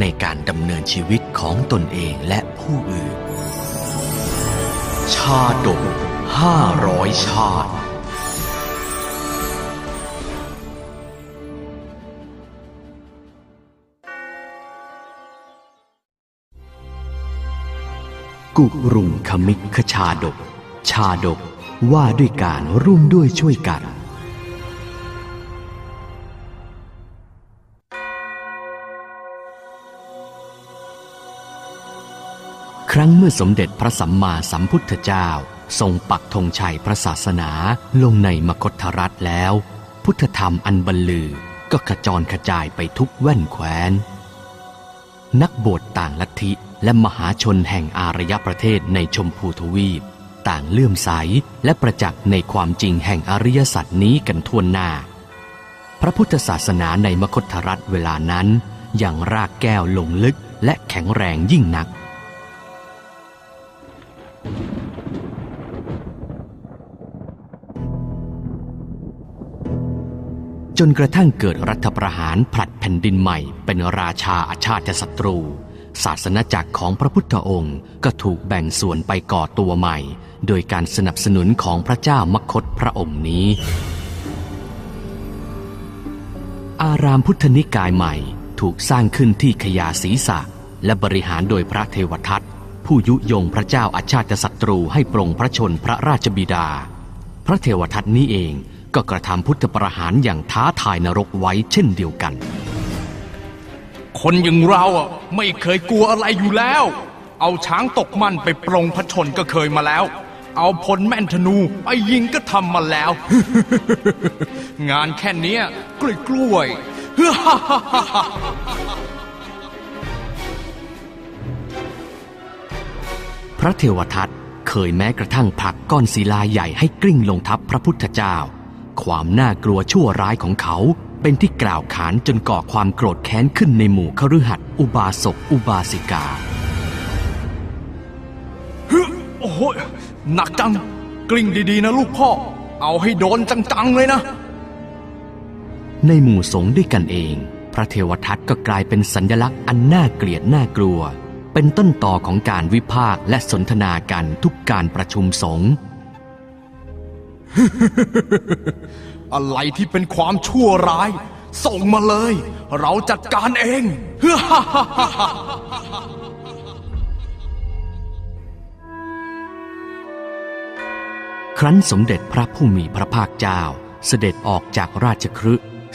ในการดำเนินชีวิตของตนเองและผู้อื่น ชาดกห้าร้อยชาติ กุรุงคมิคชาดก ชาดกว่าด้วยการร่วมด้วยช่วยกัน ครั้งเมื่อสมเด็จพระสัมมาสัมพุทธเจ้า ทรงปักธงชัยพระศาสนาลงในมคธรัฐแล้ว พุทธธรรมอันบรรลือก็ขจรกระจายไปทุกแว่นแคว้น นักบวชต่างลัทธิและมหาชนแห่งอารยประเทศในชมพูทวีป ต่างเลื่อมใสและประจักษ์ในความจริงแห่งอริยสัจนี้กันทั่วหน้า พระพุทธศาสนาในมคธรัฐเวลานั้นยังรากแก้วลงลึกและแข็งแรงยิ่งนัก จนกระทั่งเกิดรัฐประหารผลัดแผ่นดินใหม่ เป็นราชาอาชาติศัตรู ศาสนาจักรของพระพุทธองค์ก็ถูกแบ่งส่วนไปก่อตัวใหม่ โดยการสนับสนุนของพระเจ้ามคตพระองค์นี้ อารามพุทธนิกายใหม่ถูกสร้างขึ้นที่ขยาศีสะและบริหารโดยพระเทวทัตผู้ยุยงพระเจ้าอาชาติศัตรูให้ปรงพระชนพระราชบิดา พระเทวทัตนี้เอง ก็กระทำพุทธประหารอย่างท้าทายนรกไว้เช่นเดียวกัน คนอย่างเราอะไม่เคยกลัวอะไรอยู่แล้ว เอาช้างตกมันไปปรงพระชนก็เคยมาแล้ว เอาพลแม่นธนูไปยิงก็ทำมาแล้ว งานแค่เนี้ยกล้วยกล้วยพระเทวทัตเคยแม้กระทั่งผลักก้อนศิลาใหญ่ให้กลิ้งลงทับพระพุทธเจ้า ความน่ากลัวชั่วร้ายของเขาเป็นที่กล่าวขานจนก่อความโกรธแค้นขึ้นในหมู่คฤหัสถ์อุบาสกอุบาสิกาโอ้โหหนักจัง กลิ้งดีๆนะลูกพ่อ เอาให้โดนจังๆเลยนะ ในหมู่สงฆ์ด้วยกันเอง พระเทวทัตก็กลายเป็นสัญลักษณ์อันน่าเกลียดน่ากลัว เป็นต้นต่อของการวิพากษ์และสนทนากันทุกการประชุมสงฆ์ อะไรที่เป็นความชั่วร้าย ส่งมาเลย เราจัดการเอง ครั้นสมเด็จพระผู้มีพระภาคเจ้าเสด็จออกจากราชครึ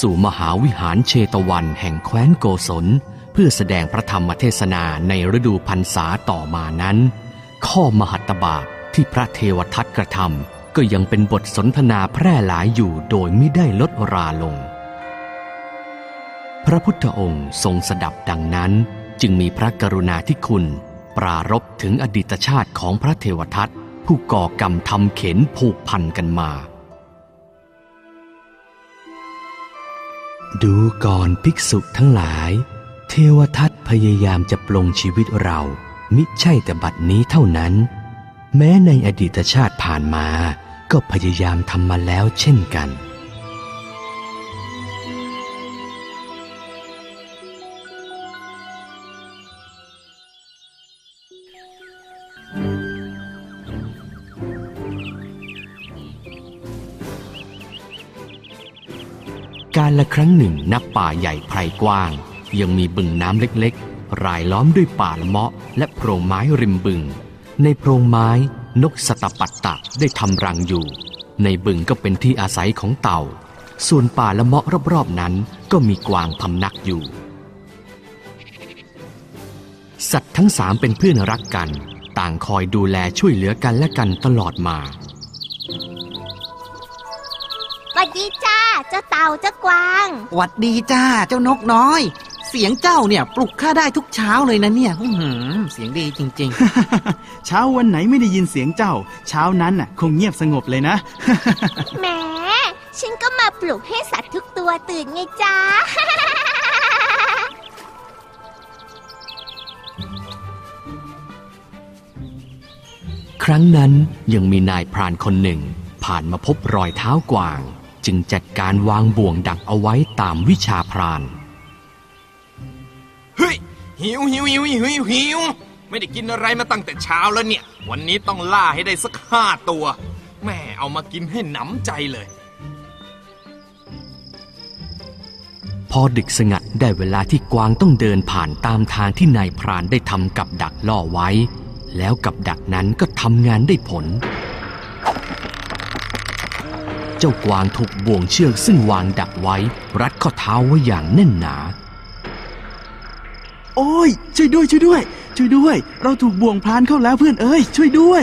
สู่มหาวิหารเชตวันแห่งแคว้นโกศล เพื่อแสดงพระธรรมเทศนาในฤดูพรรษาต่อมานั้น ข้อมหัตตบาทที่พระเทวทัตกระทำ ก็ยังเป็นบทสนทนาแพร่หลายอยู่โดยไม่ได้ลดราลง พระพุทธองค์ทรงสดับดังนั้น จึงมีพระกรุณาธิคุณ ปรารบถึงอดีตชาติของพระเทวทัตผู้ก่อกรรมทำเข็นผูกพันกันมา ดูก่อนภิกษุทั้งหลาย เทวทัตพยายามจะปลงชีวิตเรา มิใช่แต่บัดนี้เท่านั้น แม้ในอดีตชาติผ่านมาก็พยายามทำมาแล้วเช่นกัน การละครั้งหนึ่งณป่าใหญ่ไพรกว้าง ยังมีบึงน้ำเล็กๆ รายล้อมด้วยป่าละเมาะและโพรงไม้ริมบึง ในโพรงไม้นกสตปัตตะได้ทำรังอยู่ ในบึงก็เป็นที่อาศัยของเต่า ส่วนป่าละเมาะรอบๆนั้นก็มีกวางพำนักอยู่ สัตว์ทั้งสามเป็นเพื่อนรักกัน ต่างคอยดูแลช่วยเหลือกันและกันตลอดมาสวัสดีจ้าเจ้าเต่าเจ้ากวาง หวัดดีจ้าเจ้านกน้อย เสียงเจ้าเนี่ยปลุกข้าได้ทุกเช้าเลยนะเนี่ยอื้อหือเสียงดีจริงเช้าวันไหนไม่ได้ยินเสียงเจ้า เช้านั้นน่ะ คงเงียบสงบเลยนะแหมฉันก็มาปลุกให้สัตว์ทุกตัวตื่นไงจ๊ะครั้งนั้นยังมีนายพรานคนหนึ่ง ผ่านมาพบรอยเท้ากวาง จึงจัดการวางบ่วงดักเอาไว้ตามวิชาพรานเฮ้ย หิวหิวหิวหิวหิวหิวไม่ได้กินอะไรมาตั้งแต่เช้าแล้วเนี่ย วันนี้ต้องล่าให้ได้สักห้าตัวแม่เอามากินให้หนำใจเลย พอดึกสงัดได้เวลาที่กวางต้องเดินผ่านตามทางที่นายพรานได้ทำกับดักล่อไว้ แล้วกับดักนั้นก็ทำงานได้ผล เจ้ากวางถูกบ่วงเชือกซึ่งวางดักไว้ รัดข้อเท้าไว้อย่างแน่นหนา โอ้ย ช่วยด้วย ช่วยด้วย ช่วยด้วย เราถูกบ่วงพรานเข้าแล้วเพื่อนเอ้ย ช่วยด้วย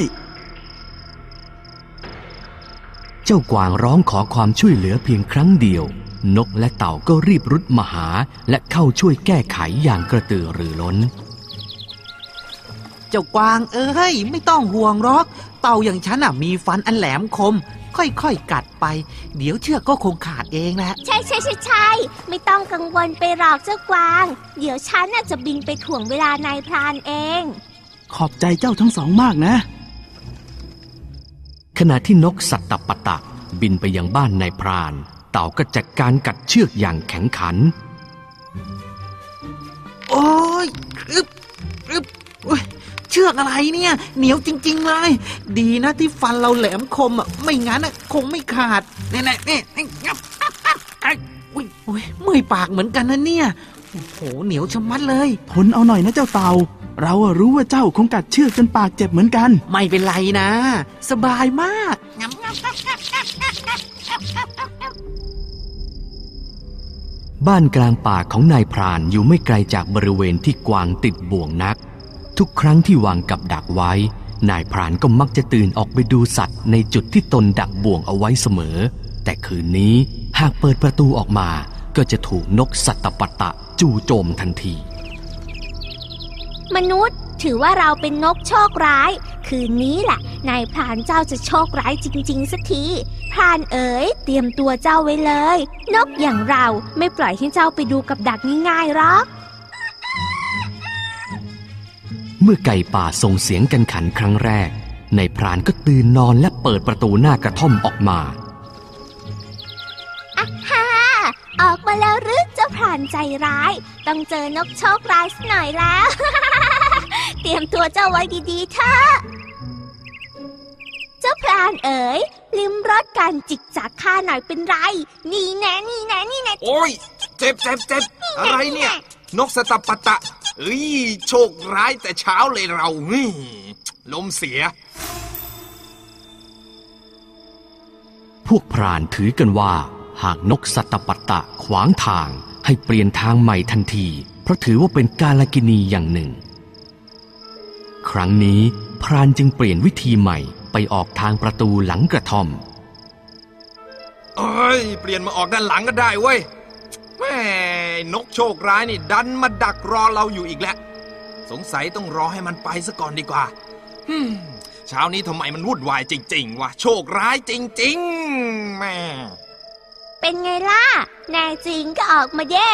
เจ้ากวางร้องขอความช่วยเหลือเพียงครั้งเดียว นกและเต่าก็รีบรุดมาหา และเข้าช่วยแก้ไขอย่างกระตือรือร้นๆเจ้ากวางเอ้ย ไม่ต้องห่วงหรอก เต่าอย่างฉันอะมีฟันอันแหลมคม ค่อยๆกัดไป เดี๋ยวเชือกก็คงขาดเองแหละใช่ใช่ใช่ใช่ไม่ต้องกังวลไปหรอกเจ้ากวาง เดี๋ยวฉันน่ะจะบินไปถ่วงเวลานายพรานเอง ขอบใจเจ้าทั้งสองมากนะ ขณะที่นกสัตตปะตะบินไปยังบ้านนายพราน เต่าก็จัดการกัดเชือกอย่างแข็งขัน โอ้ยอึบอึบโอ๊ยเชือกอะไรเนี่ย เหนียวจริง ๆ เลย ดีนะที่ฟันเราแหลมคมอะไม่งั้นอะคงไม่ขาดนี่แหละนี่นี่งับไอ้อุ้ยโอ้ยเมื่อยปากเหมือนกันนะเนี่ยโอ้โหเหนียวชะมัดเลยทนเอาหน่อยนะเจ้าเต่า เราอะรู้ว่าเจ้าคงกัดเชือกจนปากเจ็บเหมือนกัน ไม่เป็นไรนะ สบายมากบ้านกลางป่าของนายพรานอยู่ไม่ไกลจากบริเวณที่กวางติดบ่วงนัก ทุกครั้งที่วางกับดักไว้ นายพรานก็มักจะตื่นออกไปดูสัตว์ในจุดที่ตนดักบ่วงเอาไว้เสมอ แต่คืนนี้หากเปิดประตูออกมาก็จะถูกนกสัตตปตะจู่โจมทันที มนุษย์ถือว่าเราเป็นนกโชคร้าย คืนนี้แหละนายพรานเจ้าจะโชคร้ายจริง ๆ สักทีพรานเอ๋ยเตรียมตัวเจ้าไว้เลย นกอย่างเราไม่ปล่อยให้เจ้าไปดูกับดักง่ายๆหรอก เมื่อไก่ป่าส่งเสียงกันขันครั้งแรกนายพรานก็ตื่นนอนและเปิดประตูหน้ากระท่อมออกมาฮ่าออกมาแล้วหรือเจ้าพรานใจร้าย ต้องเจอนกโชคร้ายสักหน่อยแล้ว เตรียมตัวเจ้าไว้ดีๆเถอะเจ้าพรานเอ๋ยลิมรสการจิกจากข้าหน่อยเป็นไร นี่แน่นี่แน่นี่แน่โอ้ยเจ็บเจ็บเจ็บอะไรเนี่ย นกสตปะตะ เอ้ย โชคร้ายแต่เช้าเลยเราเฮ้ยลมเสีย พวกพรานถือกันว่า หากนกสัตตปัตตะขวางทางให้เปลี่ยนทางใหม่ทันที เพราะถือว่าเป็นกาลกินีอย่างหนึ่ง ครั้งนี้พรานจึงเปลี่ยนวิธีใหม่ไปออกทางประตูหลังกระท่อม เอ้ย เปลี่ยนมาออกด้านหลังก็ได้เว้ยแม่ นกโชคร้ายนี่ดันมาดักรอเราอยู่อีกแล้ว สงสัยต้องรอให้มันไปซะก่อนดีกว่าฮึมเช้านี้ทำไมมันวุ่นวายจริง ๆวะโชคร้ายจริงๆแม่เป็นไงล่ะแน่จริงก็ออกมาแย่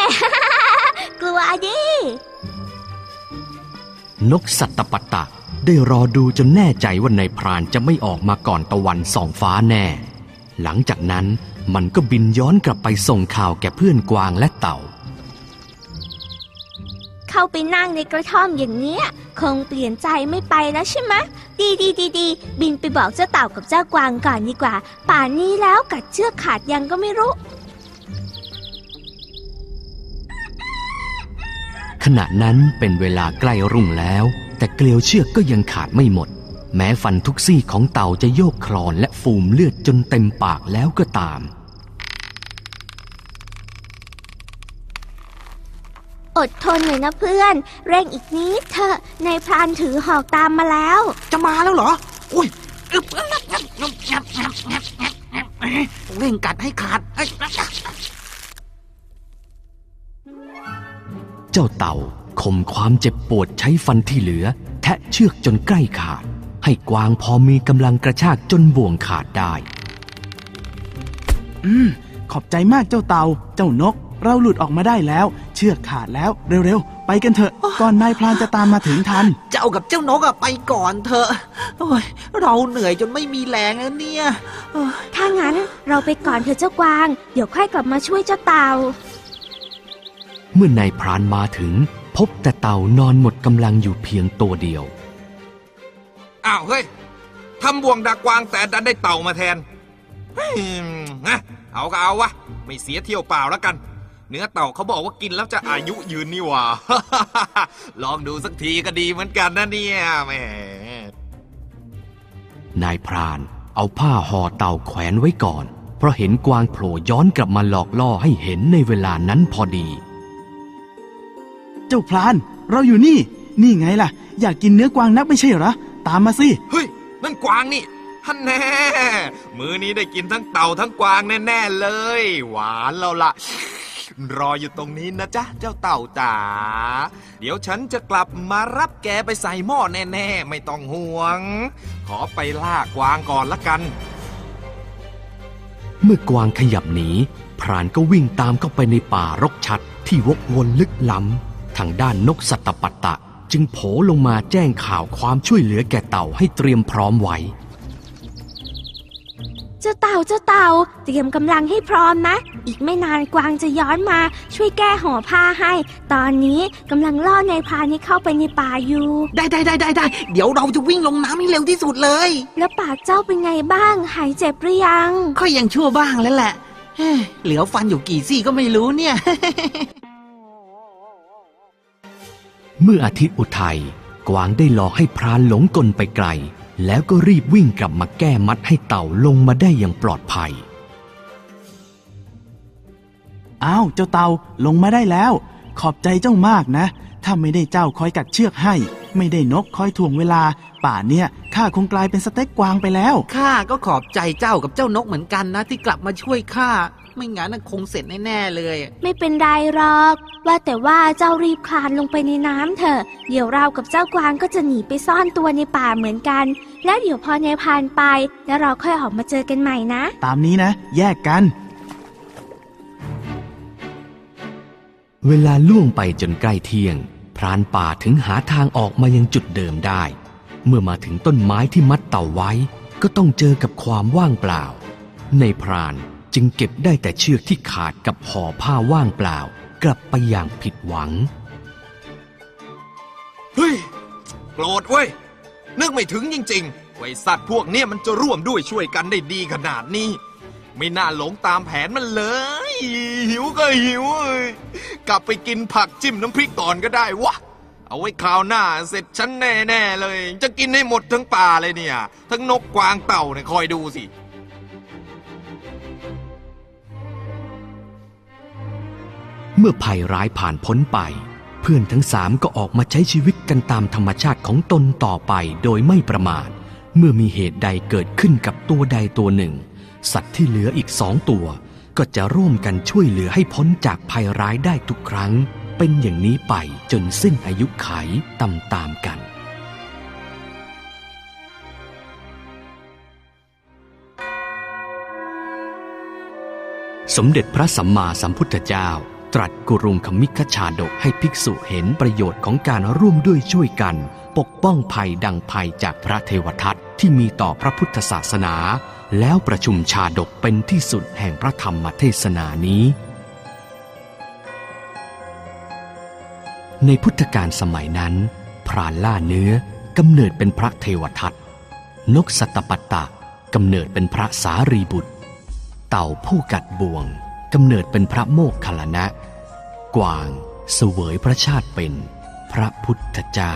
กลัวดินกสัตตปัตตะได้รอดูจนแน่ใจว่านายพรานจะไม่ออกมาก่อนตะวันส่องฟ้าแน่ หลังจากนั้นมันก็บินย้อนกลับไปส่งข่าวแก่เพื่อนกวางและเต่า เข้าไปนั่งในกระท่อมอย่างเนี้ย คงเปลี่ยนใจไม่ไปแล้วใช่ไหมะดีดีดีดีบินไปบอกเจ้าเต่ากับเจ้ากวางก่อนดีกว่า ป่านนี้แล้วกัดเชือกขาดยังก็ไม่รู้ ขณะนั้นเป็นเวลาใกล้รุ่งแล้ว แต่เกลียวเชือกก็ยังขาดไม่หมด แม้ฟันทุกซี่ของเต่าจะโยกคลอนและฟูมเลือดจนเต็มปากแล้วก็ตาม อดทนหน่อยนะเพื่อน เร่งอีกนิดเถอะนพรานถือหอกตามมาแล้ว จะมาแล้วเหรอ อุ้ยเร่งกัดให้ขาดเจ้าเต่าข่มความเจ็บปวดใช้ฟันที่เหลือ แทะเชือกจนใกล้ขาด ให้กวางพอมีกำลังกระชากจนบ่วงขาดได้ อืม ขอบใจมากเจ้าเต่าเจ้านก เราหลุดออกมาได้แล้ว เชือกขาดแล้ว เร็วๆ ไปกันเถอะ ก่อนนายพรานจะตามมาถึงทัน เจ้ากับเจ้านกอะไปก่อนเถอะโอ้ยเราเหนื่อยจนไม่มีแรงแล้วเนี่ยเอ้ยถ้างั้นเราไปก่อนเถอะเจ้ากวาง เดี๋ยวค่อยกลับมาช่วยเจ้าเต่า เมื่อนายพรานมาถึง พบแต่เต่านอนหมดกำลังอยู่เพียงตัวเดียว อ้าวเฮ้ยทำบ่วงดักกวางแต่ดันได้เต่ามาแทนเฮ้ยนะเอาก็เอาวะ ไม่เสียเที่ยวเปล่าแล้วกัน เนื้อเต่าเขาบอกว่ากินแล้วจะอายุยืนนี่หว่า ลองดูสักทีก็ดีเหมือนกันนะเนี่ยแหมนายพรานเอาผ้าห่อเต่าแขวนไว้ก่อน เพราะเห็นกวางโผล่ย้อนกลับมาหลอกล่อให้เห็นในเวลานั้นพอดี เจ้าพราน เราอยู่นี่ นี่ไงล่ะ อยากกินเนื้อกวางนักไม่ใช่เหรอ ตามมาสิ เฮ้ย นั่นกวางนี่ฮันแน่ มือนี้ได้กินทั้งเต่าทั้งกวางแน่ๆเลย หวานแล้วล่ะ รออยู่ตรงนี้นะจ๊ะ เจ้าเต่าจ๋า เดี๋ยวฉันจะกลับมารับแกไปใส่หม้อแน่ๆ ไม่ต้องห่วง ขอไปล่ากวางก่อนละกัน เมื่อกวางขยับหนี พรานก็วิ่งตามเข้าไปในป่ารกชัดที่วกวนลึกล้ำ ทางด้านนกสัตตปัตตะ จึงโผลลงมาแจ้งข่าวความช่วยเหลือแก่เต่าให้เตรียมพร้อมไว้ เจ้าเต่าเจ้าเต่าเตรียมกำลังให้พร้อมนะ อีกไม่นานกวางจะย้อนมาช่วยแก้ห่อผ้าให้ ตอนนี้กำลังล่อนายพรานให้เข้าไปในป่าอยู่ ได้ได้ได้ได้ได้เดี๋ยวเราจะวิ่งลงน้ำให้เร็วที่สุดเลย แล้วปากเจ้าเป็นไงบ้าง หายเจ็บหรือยังค่อยยังชั่วบ้างแล้วแหละเฮ้ยเหลือฟันอยู่กี่ซี่ก็ไม่รู้เนี่ย เมื่ออาทิตย์อุทัยกวางได้หลอกให้พรานหลงกลไปไกล แล้วก็รีบวิ่งกลับมาแก้มัดให้เต่าลงมาได้อย่างปลอดภัยอ้าวเจ้าเต่าลงมาได้แล้ว ขอบใจเจ้ามากนะ ถ้าไม่ได้เจ้าคอยกัดเชือกให้ ไม่ได้นกคอยถ่วงเวลา ป่านเนี่ยข้าคงกลายเป็นสเต็กกวางไปแล้วข้าก็ขอบใจเจ้ากับเจ้านกเหมือนกันนะ ที่กลับมาช่วยข้า ไม่งั้นน่ะคงเสร็จแน่ๆเลย ไม่เป็นไรหรอก ว่าแต่ว่าเจ้ารีบคลานลงไปในน้ำเถอะ เดี๋ยวเรากับเจ้ากวางก็จะหนีไปซ่อนตัวในป่าเหมือนกัน แล้วเดี๋ยวพอนายพรานไป แล้วเราค่อยออกมาเจอกันใหม่นะ ตามนี้นะ แยกกัน เวลาล่วงไปจนใกล้เที่ยง พรานป่าถึงหาทางออกมายังจุดเดิมได้ เมื่อมาถึงต้นไม้ที่มัดเต่าไว้ ก็ต้องเจอกับความว่างเปล่า ในพราน จึงเก็บได้แต่เชือกที่ขาดกับห่อผ้าว่างเปล่า กลับไปอย่างผิดหวัง เฮ้ยโกรธเว้ย นึกไม่ถึงจริงๆไว้สัตว์พวกเนี้ยมันจะร่วมด้วยช่วยกันได้ดีขนาดนี้ ไม่น่าหลงตามแผนมันเลย หิวก็หิวเอ้ยกลับไปกินผักจิ้มน้ำพริกก่อนก็ได้วะเอาไว้คราวหน้าเสร็จฉันแน่ ๆ เลย จะกินให้หมดทั้งป่าเลยเนี่ย ทั้งนกกวางเต่าเนี่ยคอยดูสิ เมื่อภัยร้ายผ่านพ้นไป เพื่อนทั้งสามก็ออกมาใช้ชีวิตกันตามธรรมชาติของตนต่อไปโดยไม่ประมาท เมื่อมีเหตุใดเกิดขึ้นกับตัวใดตัวหนึ่ง สัตว์ที่เหลืออีกสองตัว ก็จะร่วมกันช่วยเหลือให้พ้นจากภัยร้ายได้ทุกครั้ง เป็นอย่างนี้ไปจนสิ้นอายุไขตามตามๆกันสมเด็จพระสัมมาสัมพุทธเจ้า ตรัสกุรุงคมิคชาดกให้ภิกษุเห็นประโยชน์ของการร่วมด้วยช่วยกัน ปกป้องภัยดังภัยจากพระเทวทัตที่มีต่อพระพุทธศาสนา แล้วประชุมชาดกเป็นที่สุดแห่งพระธรรมเทศนานี้ ในพุทธกาลสมัยนั้น พรานล่าเนื้อกำเนิดเป็นพระเทวทัตนกสัตตปัตตะกำเนิดเป็นพระสารีบุตร เต่าผู้กัดบ่วง กำเนิดเป็นพระโมกขลานะ กวางเสวยพระชาติเป็นพระพุทธเจ้า